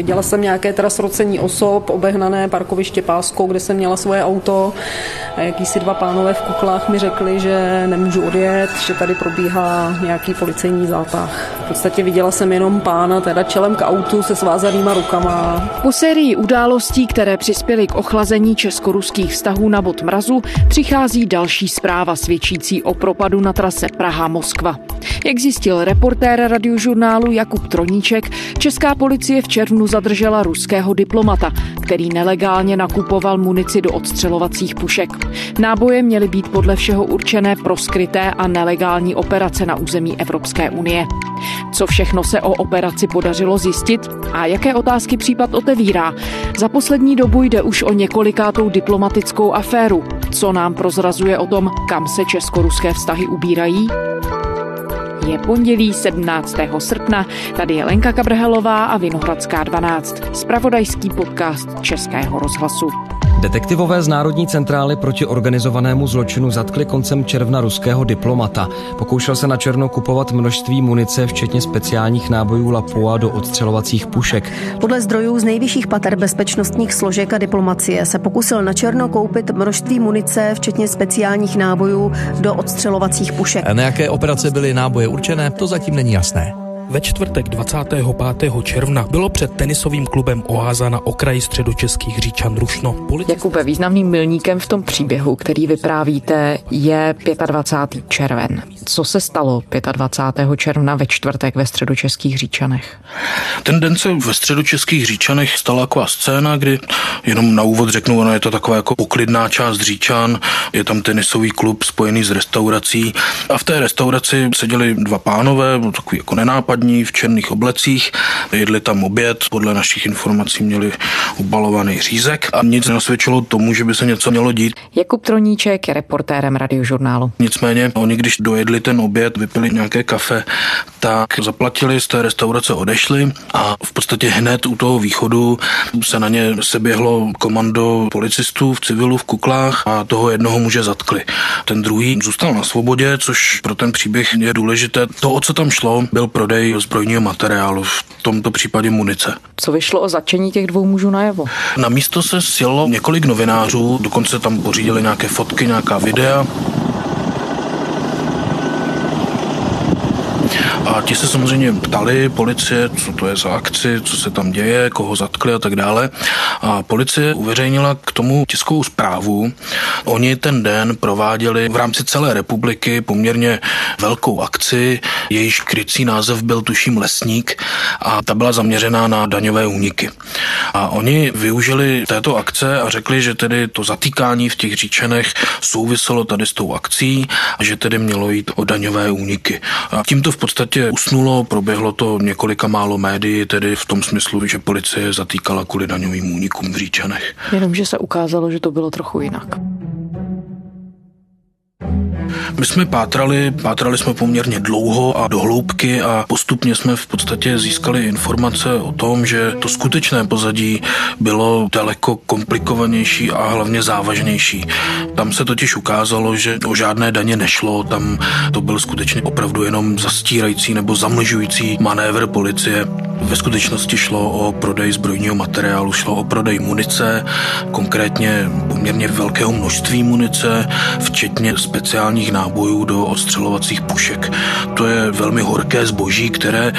Viděla jsem nějaké teda srocení osob, obehnané parkoviště páskou, kde jsem měla svoje auto. A jakýsi dva pánové v kuklách mi řekli, že nemůžu odjet, že tady probíhá nějaký policejní zátah. V podstatě viděla jsem jenom pána teda čelem k autu se svázanýma rukama. Po sérii událostí, které přispěly k ochlazení česko-ruských vztahů na bod mrazu, přichází další zpráva svědčící o propadu na trase Praha-Moskva. Jak zjistil reportér radiožurnálu Jakub Troníček, česká policie v červnu zadržela ruského diplomata, který nelegálně nakupoval munici do odstřelovacích pušek. Náboje měly být podle všeho určené pro skryté a nelegální operace na území Evropské unie. Co všechno se o operaci podařilo zjistit a jaké otázky případ otevírá? Za poslední dobu jde už o několikátou diplomatickou aféru. Co nám prozrazuje o tom, kam se česko-ruské vztahy ubírají? Je pondělí 17. srpna, tady je Lenka Kabrhelová a Vinohradská 12, spravodajský podcast Českého rozhlasu. Detektivové z Národní centrály proti organizovanému zločinu zatkli koncem června ruského diplomata. Pokoušel se na černo kupovat množství munice, včetně speciálních nábojů Lapua do odstřelovacích pušek. Podle zdrojů z nejvyšších pater bezpečnostních složek a diplomacie se pokusil na černo koupit množství munice, včetně speciálních nábojů do odstřelovacích pušek. A na jaké operace byly náboje určené, to zatím není jasné. Ve čtvrtek 25. června bylo před tenisovým klubem Oáza na okraji středočeských říčan Rušno. Polici... Jakube, významným milníkem v tom příběhu, který vyprávíte, je 25. červen. Co se stalo 25. června ve čtvrtek ve středočeských říčanech? Ten den se ve středočeských říčanech stala taková scéna, kdy jenom na úvod řeknu, ono je to taková jako poklidná část říčan, je tam tenisový klub spojený s restaurací a v té restauraci seděli dva pánové, takový jako nenápadní západní v černých oblecích, jedli tam oběd, podle našich informací měli obalovaný řízek a nic nenasvědčilo tomu, že by se něco mělo dít. Jakub Troníček je reportérem radiožurnálu. Nicméně oni, když dojedli ten oběd, vypili nějaké kafe, tak zaplatili z té restaurace, odešli a v podstatě hned u toho východu se na ně seběhlo komando policistů v civilu v kuklách a toho jednoho muže zatkli. Ten druhý zůstal na svobodě, což pro ten příběh je důležité. To, o co tam šlo, byl prodej zbrojního materiálu, v tomto případě munice. Co vyšlo o začení těch dvou mužů najevo? Na místo se sjelo několik novinářů, dokonce tam pořídili nějaké fotky, nějaká videa. Ti se samozřejmě ptali policie, co to je za akci, co se tam děje, koho zatkli a tak dále. A policie uveřejnila k tomu tiskovou zprávu. Oni ten den prováděli v rámci celé republiky poměrně velkou akci, jejíž krycí název byl tuším Lesník a ta byla zaměřená na daňové úniky. A oni využili této akce a řekli, že tedy to zatýkání v těch říčenech souviselo tady s tou akcí a že tedy mělo jít o daňové úniky. A tímto v podstatě usnulo, proběhlo to několika málo médií, tedy v tom smyslu, že policie zatýkala kvůli daňovým únikům v Říčanech. Jenomže se ukázalo, že to bylo trochu jinak. My jsme pátrali, pátrali jsme poměrně dlouho a do hloubky a postupně jsme v podstatě získali informace o tom, že to skutečné pozadí bylo daleko komplikovanější a hlavně závažnější. Tam se totiž ukázalo, že o žádné daně nešlo, tam to byl skutečně opravdu jenom zastírající nebo zamlžující manévr policie. Ve skutečnosti šlo o prodej zbrojního materiálu, šlo o prodej munice, konkrétně poměrně velkého množství munice, včetně speciálních nábojů do odstřelovacích pušek. To je velmi horké zboží, které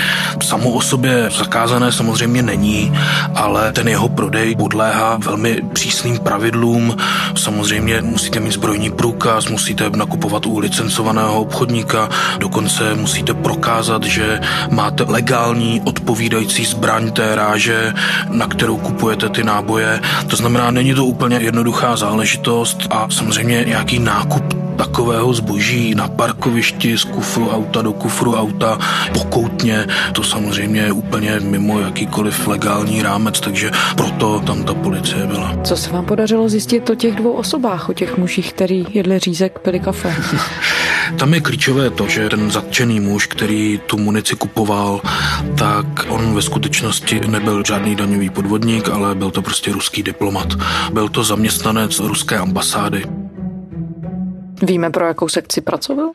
samo o sobě zakázané samozřejmě není, ale ten jeho prodej podléhá velmi přísným pravidlům. Samozřejmě musíte mít zbrojní průkaz, musíte nakupovat u licencovaného obchodníka, dokonce musíte prokázat, že máte legální odpovídající zbraň té ráže, na kterou kupujete ty náboje. To znamená, není to úplně jednoduchá záležitost a samozřejmě nějaký nákup takového zboží na parkovišti z kufru auta do kufru auta pokoutně, to samozřejmě je úplně mimo jakýkoliv legální rámec, takže proto tam ta policie byla. Co se vám podařilo zjistit o těch dvou osobách, o těch mužích, který jedli řízek, pili kafe? Tam je klíčové to, že ten zatčený muž, který tu munici kupoval, tak on ve skutečnosti nebyl žádný daňový podvodník, ale byl to prostě ruský diplomat. Byl to zaměstnanec ruské ambasády. Víme, pro jakou sekci pracoval?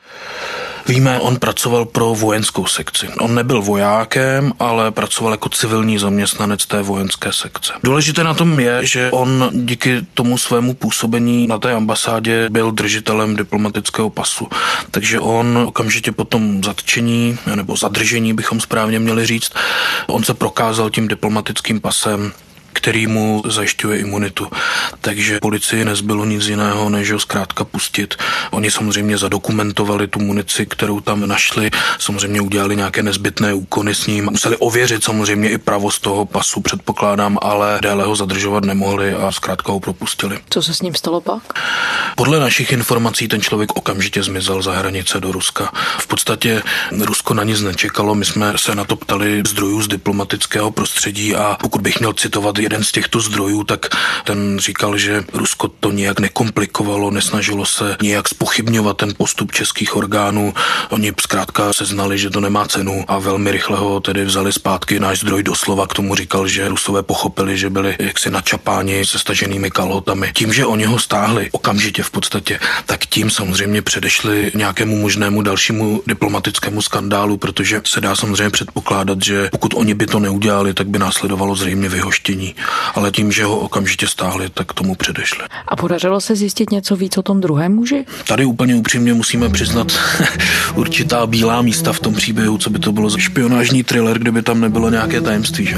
Víme, on pracoval pro vojenskou sekci. On nebyl vojákem, ale pracoval jako civilní zaměstnanec té vojenské sekce. Důležité na tom je, že on díky tomu svému působení na té ambasádě byl držitelem diplomatického pasu. Takže on okamžitě po tom zatčení, nebo zadržení bychom správně měli říct, on se prokázal tím diplomatickým pasem který mu zajišťuje imunitu. Takže policii nezbylo nic jiného, než ho zkrátka pustit. Oni samozřejmě zadokumentovali tu munici, kterou tam našli, samozřejmě udělali nějaké nezbytné úkony s ním. Museli ověřit samozřejmě i pravost toho pasu, předpokládám, ale déle ho zadržovat nemohli a zkrátka ho propustili. Co se s ním stalo pak? Podle našich informací ten člověk okamžitě zmizel za hranice do Ruska. V podstatě Rusko na nic nečekalo, my jsme se na to ptali zdrojů z diplomatického prostředí a pokud bych měl citovat jeden z těchto zdrojů, tak ten říkal, že Rusko to nijak nekomplikovalo, nesnažilo se nijak spochybňovat ten postup českých orgánů. Oni zkrátka se znali, že to nemá cenu a velmi rychle ho tedy vzali zpátky. Náš zdroj doslova k tomu říkal, že Rusové pochopili, že byli jaksi načapáni se staženými kalhotami. Tím, že oni ho stáhli okamžitě v podstatě, tak tím samozřejmě předešli nějakému možnému dalšímu diplomatickému skandálu, protože se dá samozřejmě předpokládat, že pokud oni by to neudělali, tak by následovalo zřejmě vyhoštění ale tím, že ho okamžitě stáhli, tak tomu předešli. A podařilo se zjistit něco víc o tom druhém muži? Tady úplně upřímně musíme přiznat určitá bílá místa v tom příběhu, co by to bylo za špionážní thriller, kdyby tam nebylo nějaké tajemství, že?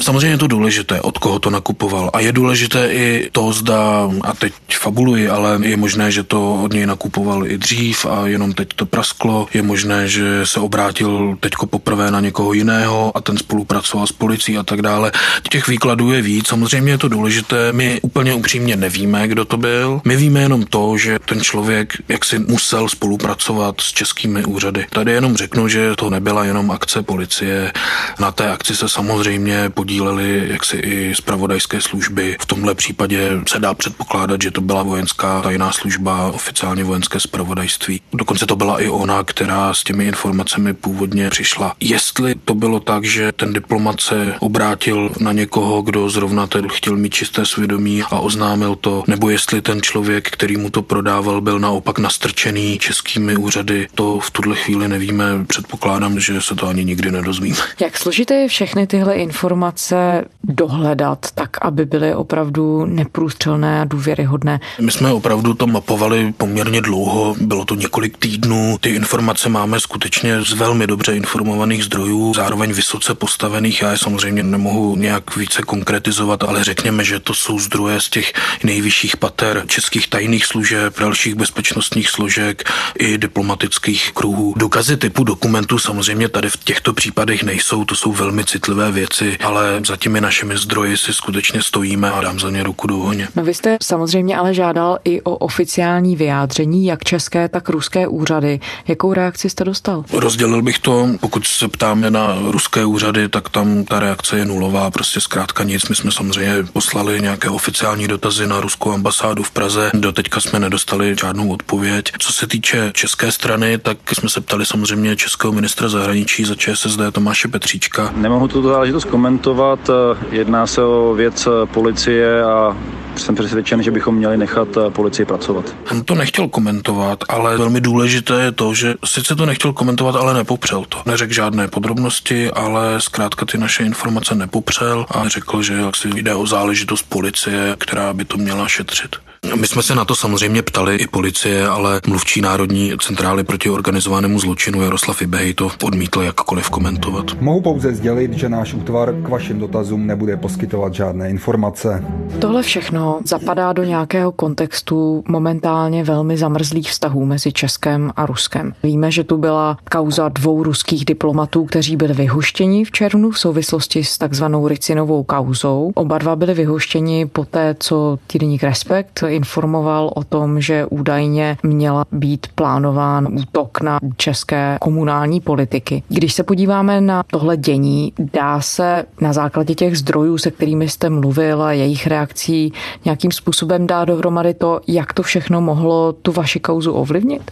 Samozřejmě je to důležité, od koho to nakupoval. A je důležité i to, zda, a teď fabuluji, ale je možné, že to od něj nakupoval i dřív a jenom teď to prasklo. Je možné, že se obrátil teďko poprvé na někoho jiného a ten spolupracoval s policií a tak dále. Těch výkladů je víc. Samozřejmě je to důležité. My úplně upřímně nevíme, kdo to byl. My víme jenom to, že ten člověk jaksi musel spolupracovat s českými úřady. Tady jenom řeknu, že to nebyla jenom akce policie. Na té akci se samozřejmě podílel podílely jaksi i zpravodajské služby. V tomhle případě se dá předpokládat, že to byla vojenská tajná služba, oficiálně vojenské zpravodajství. Dokonce to byla i ona, která s těmi informacemi původně přišla. Jestli to bylo tak, že ten diplomat se obrátil na někoho, kdo zrovna tedy chtěl mít čisté svědomí a oznámil to, nebo jestli ten člověk, který mu to prodával, byl naopak nastrčený českými úřady, to v tuhle chvíli nevíme. Předpokládám, že se to ani nikdy nedozvíme. Jak složité je všechny tyhle informace informace dohledat tak, aby byly opravdu neprůstřelné a důvěryhodné? My jsme opravdu to mapovali poměrně dlouho, bylo to několik týdnů. Ty informace máme skutečně z velmi dobře informovaných zdrojů, zároveň vysoce postavených. Já je samozřejmě nemohu nějak více konkretizovat, ale řekněme, že to jsou zdroje z těch nejvyšších pater českých tajných služeb, dalších bezpečnostních složek i diplomatických kruhů. Dokazy typu dokumentů samozřejmě tady v těchto případech nejsou, to jsou velmi citlivé věci, ale za těmi našimi zdroji si skutečně stojíme a dám za ně ruku do ohně. No vy jste samozřejmě ale žádal i o oficiální vyjádření, jak české, tak ruské úřady. Jakou reakci jste dostal? Rozdělil bych to, pokud se ptáme na ruské úřady, tak tam ta reakce je nulová, prostě zkrátka nic. My jsme samozřejmě poslali nějaké oficiální dotazy na ruskou ambasádu v Praze. Do teďka jsme nedostali žádnou odpověď. Co se týče české strany, tak jsme se ptali samozřejmě českého ministra zahraničí za ČSSD Tomáše Petříčka. Nemohu tuto záležitost komentovat komentovat. Jedná se o věc policie a jsem přesvědčen, že bychom měli nechat policii pracovat. On to nechtěl komentovat, ale velmi důležité je to, že sice to nechtěl komentovat, ale nepopřel to. Neřekl žádné podrobnosti, ale zkrátka ty naše informace nepopřel a řekl, že jak si jde o záležitost policie, která by to měla šetřit. My jsme se na to samozřejmě ptali i policie, ale mluvčí Národní centrály proti organizovanému zločinu Jaroslav Ibehej to odmítl jakkoliv komentovat. Mohu pouze sdělit, že náš útvar k vašim dotazům nebude poskytovat žádné informace. Tohle všechno zapadá do nějakého kontextu momentálně velmi zamrzlých vztahů mezi Českem a Ruskem. Víme, že tu byla kauza dvou ruských diplomatů, kteří byli vyhuštěni v červnu v souvislosti s takzvanou Ricinovou kauzou. Oba dva byli vyhuštěni poté, co týdeník Respekt informoval o tom, že údajně měla být plánován útok na české komunální politiky. Když se podíváme na tohle dění, dá se na základě těch zdrojů, se kterými jste mluvil a jejich reakcí nějakým způsobem dát dohromady to, jak to všechno mohlo tu vaši kauzu ovlivnit?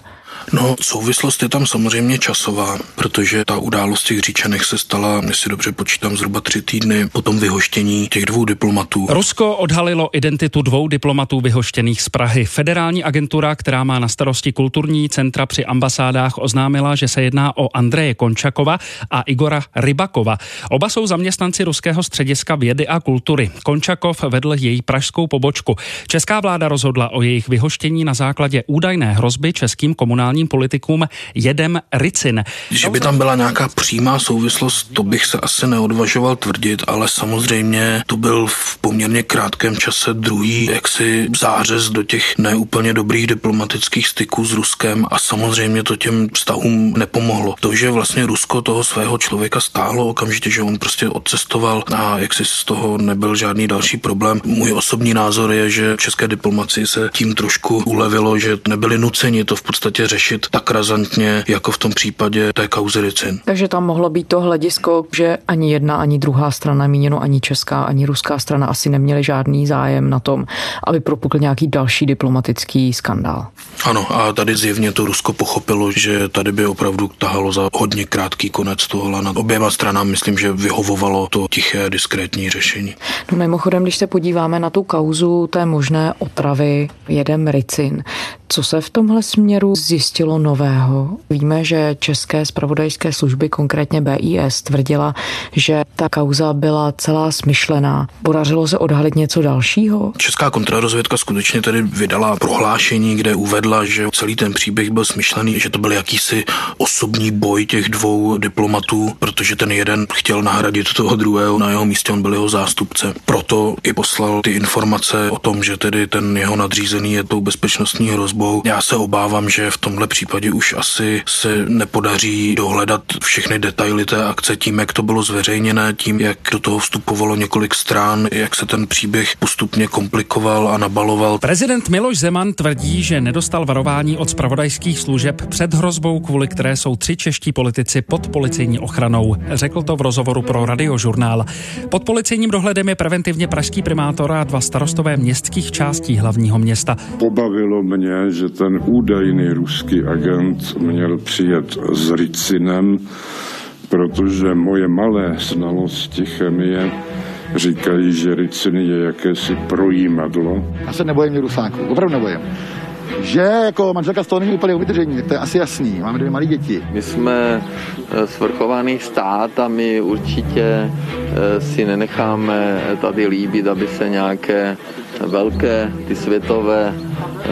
No, souvislost je tam samozřejmě časová, protože ta událost těch Říčanech se stala, jestli dobře počítám, zhruba tři týdny po tom vyhoštění těch dvou diplomatů. Rusko odhalilo identitu dvou diplomatů vyhoštěných z Prahy. Federální agentura, která má na starosti kulturní centra při ambasádách, oznámila, že se jedná o Andreje Končakova a Igora Rybakova. Oba jsou zaměstnanci Ruského střediska vědy a kultury. Končakov vedl její pražskou pobočku. Česká vláda rozhodla o jejich vyhoštění na základě údajné hrozby českým komunálním politikům jedem Ricin. Že by tam byla nějaká přímá souvislost, to bych se asi neodvažoval tvrdit, ale samozřejmě to byl v poměrně krátkém čase druhý jaksi zářez do těch neúplně dobrých diplomatických styků s Ruskem a samozřejmě to těm vztahům nepomohlo. To, že vlastně Rusko toho svého člověka stáhlo okamžitě, že on prostě odcestoval a jak si z toho nebyl žádný další problém. Můj osobní názor je, že české diplomaci se tím trošku ulevilo, že nebyli nuceni to v podstatě řešit tak razantně, jako v tom případě té kauzy Ricin. Takže tam mohlo být to hledisko, že ani jedna, ani druhá strana, míněno ani česká, ani ruská strana asi neměli žádný zájem na tom, aby propukl nějaký další diplomatický skandál. Ano, a tady zjevně to Rusko pochopilo, že tady by opravdu tahalo za hodně krátký konec toho na oběma stranám myslím, že vyhovovalo to tiché, diskrétní řešení. No mimochodem, když se podíváme na tu kauzu té možné otravy jedem ricin, co se v tomhle směru zjistilo nového? Víme, že české spravodajské služby, konkrétně BIS, tvrdila, že ta kauza byla celá smyšlená. Podařilo se odhalit něco dalšího? Česká kontrarozvědka skutečně tedy vydala prohlášení, kde uvedla, že celý ten příběh byl smyšlený, že to byl jakýsi osobní boj těch dvou diplomatů, protože ten jeden chtěl nahradit toho druhého, na jeho místě on byl jeho zástupce. Proto i poslal ty informace o tom, že tedy ten jeho nadřízený je tou bezpečnostní hrozbou. Já se obávám, že v tomhle případě už asi se nepodaří dohledat všechny detaily té akce tím, jak to bylo zveřejněné, tím, jak do toho vstupovalo několik stran, jak se ten příběh postupně komplikoval a nabaloval. Prezident Miloš Zeman tvrdí, že nedostal varování od spravodajských služeb před hrozbou, kvůli které jsou tři čeští politici pod policejní ochranou. Řekl to v rozhovoru pro radiožurnál. Pod policejním dohledem je preventivně pražský primátor a dva starostové městských částí hlavního města. Pobavilo mě, že ten údajný ruský agent měl přijet s Ricinem, protože moje malé znalosti chemie říkají, že Ricin je jakési projímadlo. Já se nebojím Rusáků, opravdu nebojím. Že jako manželka z toho není úplně vydržení, to je asi jasný. Máme dvě malé děti. My jsme eh, svrchovaný stát a my určitě eh, si nenecháme tady líbit, aby se nějaké velké ty světové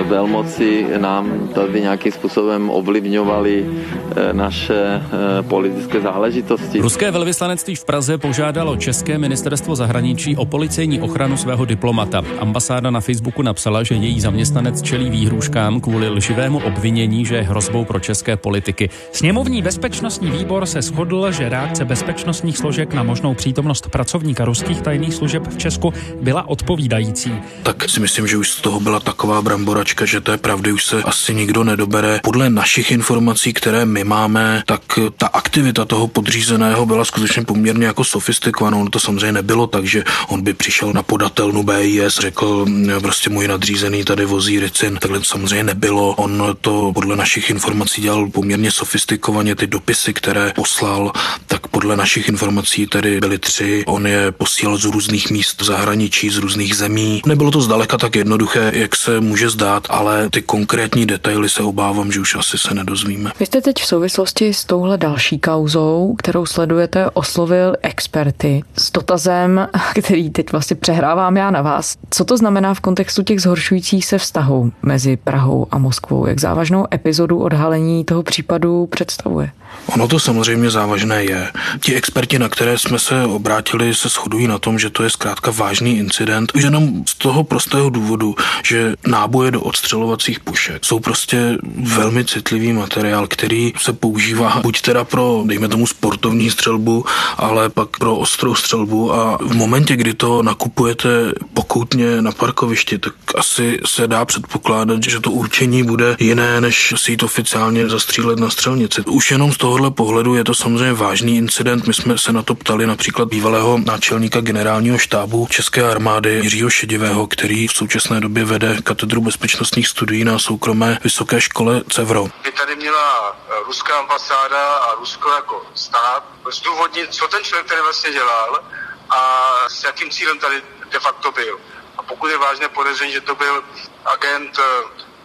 velmoci nám tady nějakým způsobem ovlivňovaly eh, naše eh, politické záležitosti. Ruské velvyslanectví v Praze požádalo České ministerstvo zahraničí o policejní ochranu svého diplomata. Ambasáda na Facebooku napsala, že její zaměstnanec čelí výhruškám kvůli lživému obvinění, že je hrozbou pro české politiky. Sněmovní bezpečnostní výbor se shodl, že reakce bezpečnostních složek na možnou přítomnost pracovníka ruských tajných služeb v Česku byla odpovídající. Tak si myslím, že už z toho byla taková boračka, že té pravdy už se asi nikdo nedobere. Podle našich informací, které my máme, tak ta aktivita toho podřízeného byla skutečně poměrně jako sofistikovaná. On to samozřejmě nebylo tak, že on by přišel na podatelnu BIS, řekl, prostě můj nadřízený tady vozí ricin. Takhle to samozřejmě nebylo. On to podle našich informací dělal poměrně sofistikovaně. Ty dopisy, které poslal, tak podle našich informací tady byly tři. On je posílal z různých míst v zahraničí, z různých zemí. Nebylo to zdaleka tak jednoduché, jak se může zdát zdát, ale ty konkrétní detaily se obávám, že už asi se nedozvíme. Vy jste teď v souvislosti s touhle další kauzou, kterou sledujete, oslovil experty s dotazem, který teď vlastně přehrávám já na vás. Co to znamená v kontextu těch zhoršujících se vztahů mezi Prahou a Moskvou? Jak závažnou epizodu odhalení toho případu představuje? Ono to samozřejmě závažné je. Ti experti, na které jsme se obrátili, se shodují na tom, že to je zkrátka vážný incident. Už jenom z toho prostého důvodu, že náboje do odstřelovacích pušek jsou prostě velmi citlivý materiál, který se používá buď teda pro, dejme tomu, sportovní střelbu, ale pak pro ostrou střelbu a v momentě, kdy to nakupujete pokoutně na parkovišti, tak asi se dá předpokládat, že to určení bude jiné, než si jít oficiálně zastřílet na střelnici. Už jenom z tohohle pohledu je to samozřejmě vážný incident. My jsme se na to ptali například bývalého náčelníka generálního štábu České armády Jiřího Šedivého, který v současné době vede katedru bezpečnostních studií na soukromé vysoké škole CEVRO. By tady měla ruská ambasáda a Rusko jako stát zdůvodnit, co ten člověk tady vlastně dělal a s jakým cílem tady de facto byl. A pokud je vážné podezření, že to byl agent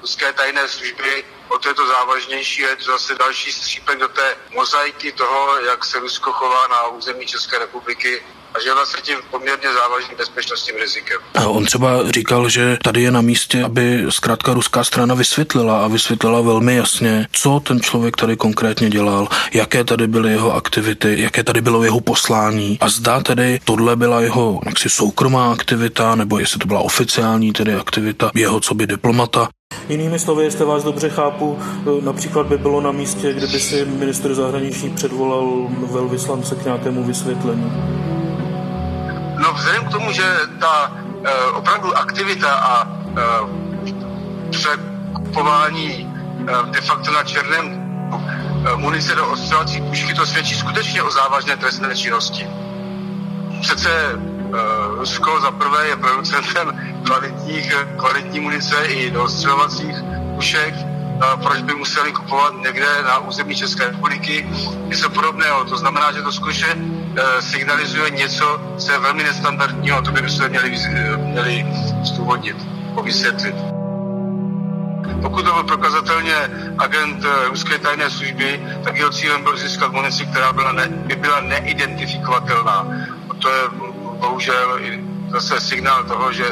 ruské tajné služby, o to je to závažnější, je to zase další střípek do té mozaiky toho, jak se Rusko chová na území České republiky a že vlastně tím poměrně závažným bezpečnostním rizikem. A on třeba říkal, že tady je na místě, aby zkrátka ruská strana vysvětlila a vysvětlila velmi jasně, co ten člověk tady konkrétně dělal, jaké tady byly jeho aktivity, jaké tady bylo jeho poslání a zdá tedy tohle byla jeho jaksi soukromá aktivita, nebo jestli to byla oficiální tedy aktivita jeho co by diplomata. Jinými slovy, jestli vás dobře chápu, například by bylo na místě, kdyby si minister zahraničí předvolal velvyslance k nějakému vysvětlení. Vzhledem k tomu, že ta e, opravdu aktivita a e, překupování e, de facto na černém munice do ostřelací pušky, to svědčí skutečně o závažné trestné činnosti. Přece Rusko za prvé je producentem kvalitních, kvalitní munice i do střelovacích pušek, proč by museli kupovat někde na území České republiky něco podobného. To znamená, že to skutečně signalizuje něco, co je velmi nestandardního a to by se měli, měli zdůvodnit, vysvětlit. Pokud to byl prokazatelně agent eh, ruské tajné služby, tak jeho cílem byl získat munici, která byla ne, by byla neidentifikovatelná. To je bohužel zase signál toho, že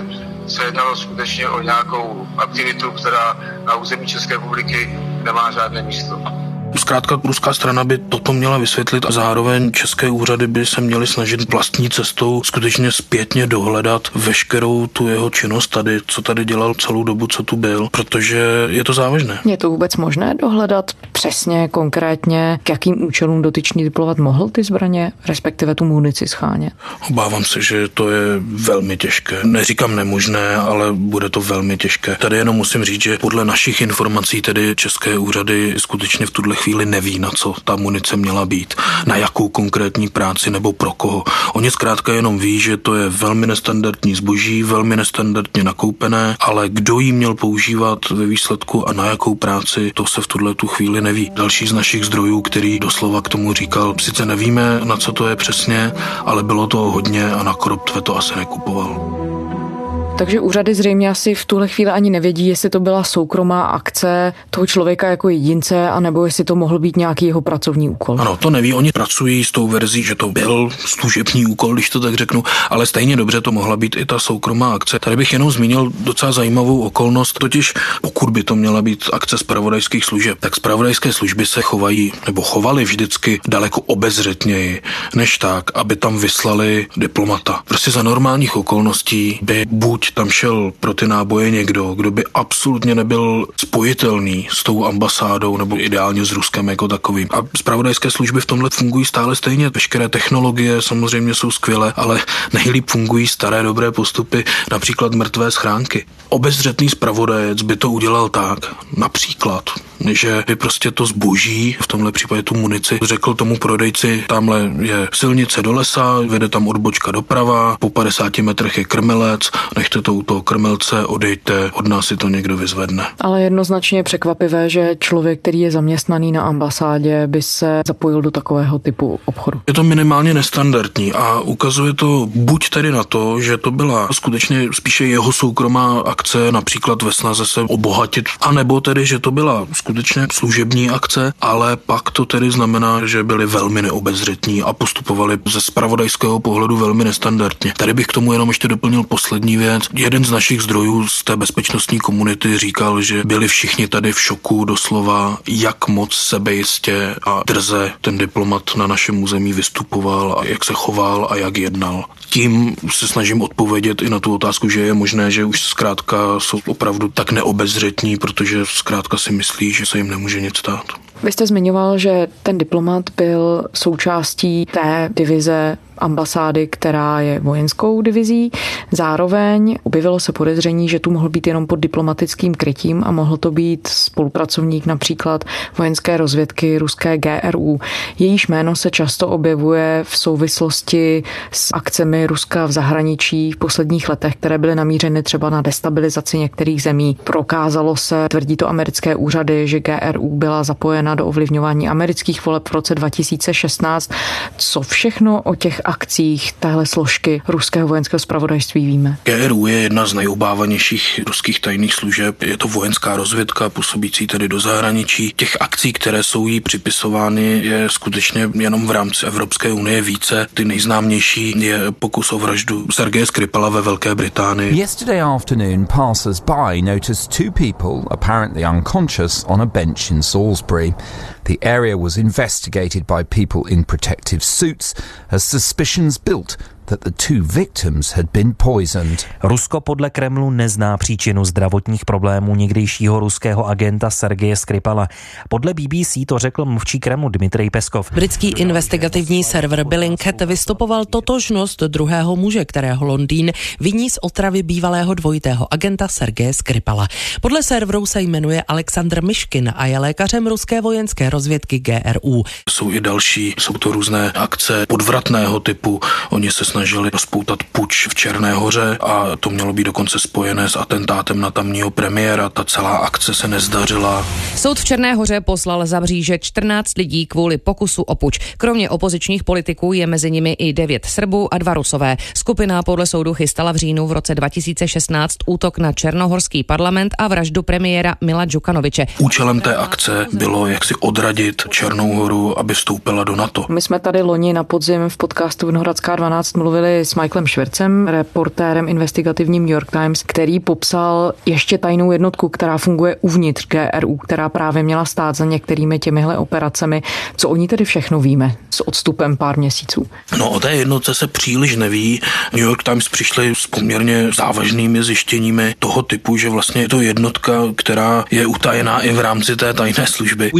se jednalo skutečně o nějakou aktivitu, která na území České republiky nemá žádné místo. Zkrátka ruská strana by toto měla vysvětlit a zároveň české úřady by se měly snažit vlastní cestou skutečně zpětně dohledat veškerou tu jeho činnost tady, co tady dělal celou dobu, co tu byl, protože je to závažné. Je to vůbec možné dohledat přesně, konkrétně, k jakým účelům dotyčný diplomat mohl ty zbraně, respektive tu munici schánět? Obávám se, že to je velmi těžké. Neříkám nemožné, ale bude to velmi těžké. Tady jenom musím říct, že podle našich informací tedy české úřady skutečně v tuhle chvíli neví, na co ta munice měla být, na jakou konkrétní práci nebo pro koho. Oni zkrátka jenom ví, že to je velmi nestandardní zboží, velmi nestandardně nakoupené, ale kdo ji měl používat ve výsledku a na jakou práci, to se v tuhle tu chvíli neví. Další z našich zdrojů, který doslova k tomu říkal, sice nevíme, na co to je přesně, ale bylo to hodně a na Kroptve to asi nekupoval. Takže úřady zřejmě asi v tuhle chvíli ani nevědí, jestli to byla soukromá akce toho člověka jako jedince, anebo jestli to mohl být nějaký jeho pracovní úkol. Ano, to neví. Oni pracují s tou verzí, že to byl služební úkol, když to tak řeknu, ale stejně dobře to mohla být i ta soukromá akce. Tady bych jenom zmínil docela zajímavou okolnost, totiž pokud by to měla být akce zpravodajských služeb, tak zpravodajské služby se chovají nebo chovaly vždycky daleko obezřetněji, než tak, aby tam vyslali diplomata. Prostě za normálních okolností by buď tam šel pro ty náboje někdo, kdo by absolutně nebyl spojitelný s tou ambasádou nebo ideálně s Ruskem jako takovým. A zpravodajské služby v tomhle fungují stále stejně. Veškeré technologie samozřejmě jsou skvělé, ale nejlíp fungují staré dobré postupy, například mrtvé schránky. Obezřetný zpravodajec by to udělal tak, například, že by prostě to zboží, v tomhle případě tu munici, řekl tomu prodejci, tamhle je silnice do lesa, vede tam odbočka doprava, po 50 metrech je krmelec, nechte to u toho krmelce, odejte, od nás si to někdo vyzvedne. Ale jednoznačně je překvapivé, že člověk, který je zaměstnaný na ambasádě, by se zapojil do takového typu obchodu. Je to minimálně nestandardní a ukazuje to buď tedy na to, že to byla skutečně spíše jeho soukromá akce, například ve snaze se obohatit, anebo tedy, že to byla skutečně služební akce, ale pak to tedy znamená, že byli velmi neobezřetní a postupovali ze spravodajského pohledu velmi nestandardně. Tady bych k tomu jenom ještě doplnil poslední věc. Jeden z našich zdrojů z té bezpečnostní komunity říkal, že byli všichni tady v šoku doslova, jak moc sebejistě a drze ten diplomat na našem území vystupoval a jak se choval a jak jednal. Tím se snažím odpovědět i na tu otázku, že je možné, že už zkrátka jsou opravdu tak neobezřetní, protože zkrátka si myslí, že se jim nemůže nic stát. Vy jste zmiňoval, že ten diplomat byl součástí té divize ambasády, která je vojenskou divizí. Zároveň objevilo se podezření, že tu mohl být jenom pod diplomatickým krytím a mohl to být spolupracovník například vojenské rozvědky ruské GRU. Jejíž jméno se často objevuje v souvislosti s akcemi Ruska v zahraničí v posledních letech, které byly namířeny třeba na destabilizaci některých zemí. Prokázalo se, tvrdí to americké úřady, že GRU byla zapojena do ovlivňování amerických voleb v roce 2016. Co všechno o těch akcích téhle složky ruského vojenského zpravodajství víme? GRU je jedna z nejobávanějších ruských tajných služeb. Je to vojenská rozvědka, působící tedy do zahraničí. Těch akcí, které jsou jí připisovány, je skutečně jenom v rámci Evropské unie více. Ty nejznámější je pokus o vraždu Sergeje Skripala ve Velké Británii. Yesterday afternoon, passers-by noticed two people apparently unconscious on a bench in Salisbury. The area was investigated by people in protective suits as suspicions built that the two victims had been poisoned. Rusko podle Kremlu nezná příčinu zdravotních problémů někdejšího ruského agenta Sergeje Skripala. Podle BBC to řekl mluvčí Kremlu Dmitrij Peskov. Britský investigativní server Billingcat vystupoval totožnost druhého muže, kterého Londýn viní z otravy bývalého dvojitého agenta Sergeje Skripala. Podle serveru se jmenuje Aleksandr Myškin a je lékařem ruské vojenské rozvědky GRU. Jsou i další, jsou to různé akce podvratného typu. Oni se snažili rozpoutat puč v Černé hoře a to mělo být dokonce spojené s atentátem na tamního premiéra. Ta celá akce se nezdařila. Soud v Černé hoře poslal za bříže 14 lidí kvůli pokusu o puč. Kromě opozičních politiků je mezi nimi i devět Srbů a dva Rusové. Skupina podle soudu chystala v říjnu v roce 2016 útok na Černohorský parlament a vraždu premiéra Mila Džukanoviče. Účelem té akce bylo jak si odradit Černou horu, aby vstoupila do NATO. My jsme tady loni na podzim v podcastu Vinohradská 12 mluvili s Michaelem Švercem, reportérem investigativním New York Times, který popsal ještě tajnou jednotku, která funguje uvnitř GRU, která právě měla stát za některými těmihle operacemi. Co o ní tedy všechno víme s odstupem pár měsíců? No o té jednotce se příliš neví. New York Times přišli s poměrně závažnými zjištěními toho typu, že vlastně je to jednotka, která je utajená i v rámci té tajné služby.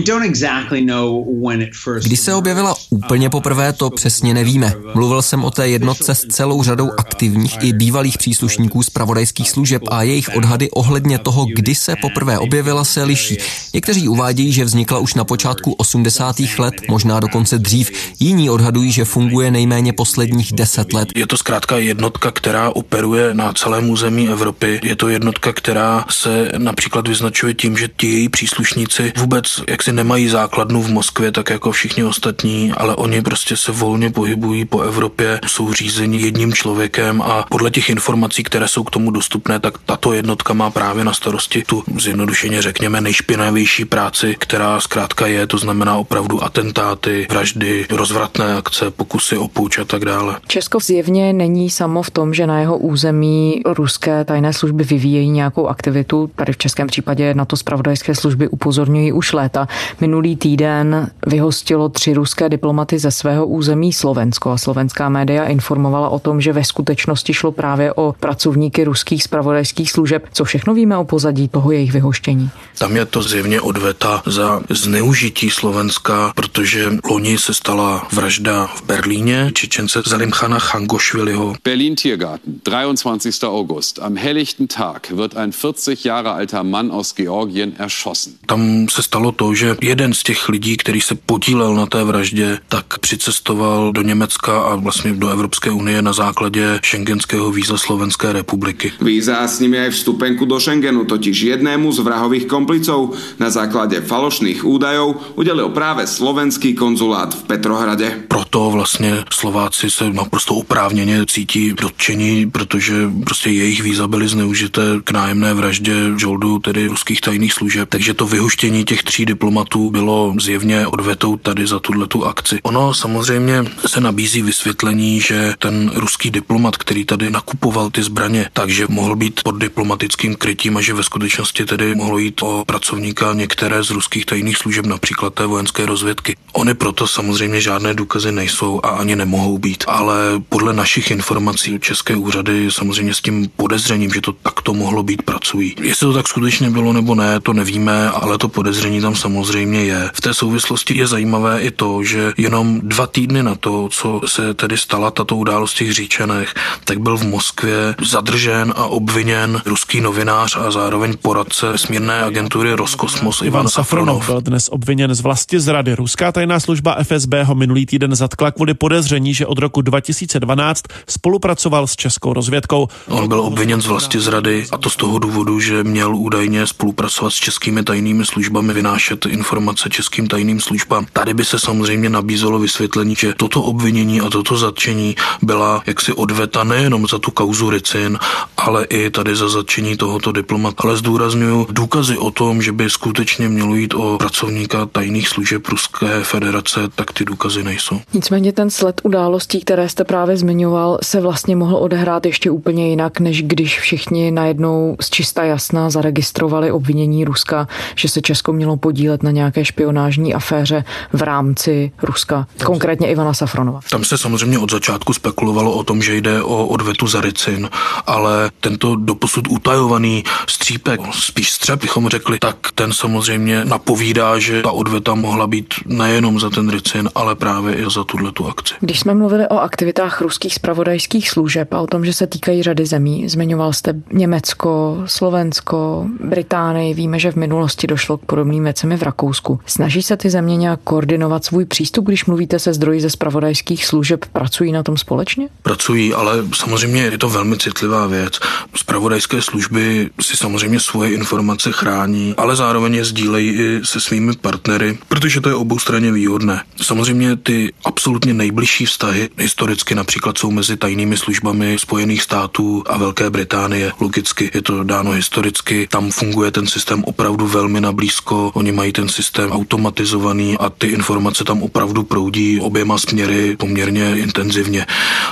Když se objevila úplně poprvé, to přesně nevíme. Mluvil jsem o té jednotce s celou řadou aktivních i bývalých příslušníků z pravodajských služeb a jejich odhady ohledně toho, kdy se poprvé objevila, se liší. Někteří uvádějí, že vznikla už na počátku 80. let, možná dokonce dřív. Jiní odhadují, že funguje nejméně posledních 10 let. Je to zkrátka jednotka, která operuje na celém území Evropy. Je to jednotka, která se například vyznačuje tím, že ti její příslušníci vůbec jaksi nemají základnu v Moskvě, tak jako všichni ostatní, ale oni prostě se volně pohybují po Evropě, jsou řízeni jedním člověkem a podle těch informací, které jsou k tomu dostupné, tak tato jednotka má právě na starosti tu zjednodušeně řekněme nejšpinavější práci, která zkrátka je, to znamená opravdu atentáty, vraždy, rozvratné akce, pokusy o půjč a tak dále. Česko zjevně není samo v tom, že na jeho území ruské tajné služby vyvíjejí nějakou aktivitu. Tady v českém případě na to zpravodajské služby upozorňují už léta. Minulý týden vyhostilo tři ruské diplomaty ze svého území Slovensko a slovenská média informovala o tom, že ve skutečnosti šlo právě o pracovníky ruských zpravodajských služeb. Co všechno víme o pozadí toho jejich vyhoštění? Tam je to zjevně odveta za zneužití Slovenska, protože loni se stala vražda v Berlíně Čečence Zalimchana Changošviliho. Berlin Tiergarten, 23. August. Am helllichten Tag wird ein 40 Jahre alter Mann aus Georgien erschossen. Tam se stalo to, že jeden z těch lidí, který se podílel na té vraždě, tak přicestoval do Německa a vlastně do Evropské unie na základě šengenského víza Slovenské republiky. Víza a s nimi aj vstupenku do Schengenu totiž jednému z vrahových komplicov na základe falošných údajov udelil práve slovenský konzulát v Petrohrade. Proto vlastně Slováci se naprosto oprávněně cítí dotčení, protože prostě jejich víza byly zneužité k nájemné vraždě žoldu, tedy ruských tajných služeb. Takže to vyhoštění těch tří diplomatů bylo zjevně odvetou tady za tuhletu akci. Ono samozřejmě se nabízí vysvětlení, že ten ruský diplomat, který tady nakupoval ty zbraně, takže mohl být pod diplomatickým krytím a že ve skutečnosti tedy mohlo jít o pracovníka některé z ruských tajných služeb, například té vojenské rozvědky. Ony proto samozřejmě žádné důkazy nejsou a ani nemohou být, ale podle našich informací české úřady samozřejmě s tím podezřením, že to takto mohlo být, pracují. Jestli to tak skutečně bylo nebo ne, to nevíme, ale to podezření tam samozřejmě je. V té souvislosti je zajímavé i to, že jenom dva týdny na to, co se tedy stala tato událost v těch Říčanech, tak byl v Moskvě zadržen a obviněn ruský novinář a zároveň poradce smírné agentury Roskosmos Ivan Safronov. byl dnes obviněn z vlasti zrady. Ruská tajná služba FSB ho minulý týden zatkla kvůli podezření, že od roku 2012 spolupracoval s českou rozvědkou. On byl obviněn z vlasti zrady a to z toho důvodu, že měl údajně spolupracovat s českými tajnými službami, vynášet informace českým tajným službám. Tady by se samozřejmě nabízelo vysvětlení, že toto obvinění a toto zatčení byla jaksi odveta nejenom za tu kauzu Ricin, ale i tady za zatčení tohoto diplomata. Ale zdůraznuju důkazy o tom, že by skutečně mělo jít o pracovníka tajných služeb Ruské federace, tak ty důkazy nejsou. Nicméně ten sled událostí, které jste právě zmiňoval, se vlastně mohl odehrát ještě úplně jinak, než když všichni najednou z čista jasna zaregistrovali obvinění Ruska, že se Česko mělo podílet na nějaké špionážní aféře v rámci Ruska, konkrétně Ivana Safronova. Tam se samozřejmě od začátku spekulovalo o tom, že jde o odvetu za Ricin, ale tento doposud utajovaný střípek, spíš střep bychom řekli, tak ten samozřejmě napovídá, že ta odveta mohla být nejenom za ten Ricin, ale právě i za tuhle tu akci. Když jsme mluvili o aktivitách ruských spravodajských služeb a o tom, že se týkají řady zemí, zmiňoval jste Německo, Slovensko, Británii, víme, že v minulosti došlo k podobným věcem v Rakousku. Snaží se ty země nějak koordinovat svůj přístup, když mluvíte se zdroji ze spravodajských služeb, pracují na tom společně? Pracují, ale samozřejmě je to velmi citlivá věc. Spravodajské služby si samozřejmě svoje informace chrání, ale zároveň je sdílejí i se svými partnery, protože to je obou straně výhodné. Samozřejmě ty absolutně nejbližší vztahy historicky například jsou mezi tajnými službami Spojených států a Velké Británie. Logicky je to dáno historicky. Tam funguje ten systém opravdu velmi nablízko. Oni mají ten systém automatizovaný a ty informace tam opravdu proudí oběma směry poměrně intenzivně.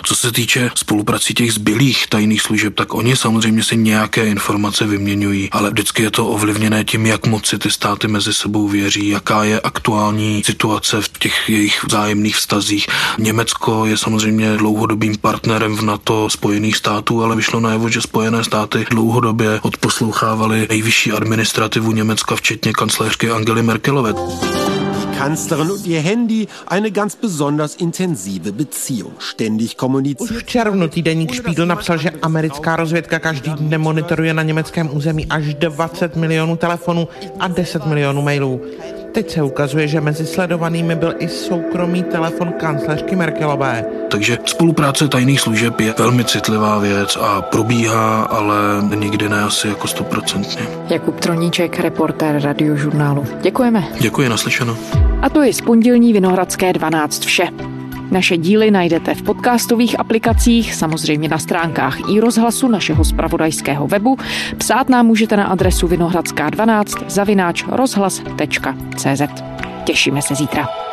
Co se týče spoluprací těch zbylých tajných služeb, tak oni samozřejmě si nějaké informace vyměňují, ale vždycky je to ovlivněné tím, jak moc si ty státy mezi sebou věří, jaká je aktuální situace v těch jejich vzájemných vztazích. Německo je samozřejmě dlouhodobým partnerem v NATO Spojených států, ale vyšlo najevo, že Spojené státy dlouhodobě odposlouchávali nejvyšší administrativu Německa, včetně kancléřky Angely Merkelové. Kanzlerin und ihr Handy eine ganz besonders intensive Beziehung. Ständig kommuniziert. Už v červnu týdeník Spiegel napsal, že americká rozvědka každý den monitoruje na německém území až 20 milionů telefonů a 10 milionů mailů. Teď se ukazuje, že mezi sledovanými byl i soukromý telefon kancléřky Merkelové. Takže spolupráce tajných služeb je velmi citlivá věc a probíhá, ale nikdy ne asi jako stoprocentně. Jakub Troníček, reportér radiožurnálu. Děkujeme. Děkuji, naslyšeno. A to je z pondělní Vinohradské 12 vše. Naše díly najdete v podcastových aplikacích, samozřejmě na stránkách i rozhlasu našeho spravodajského webu. Psát nám můžete na adresu vinohradská12 zavináč rozhlas.cz. Těšíme se zítra.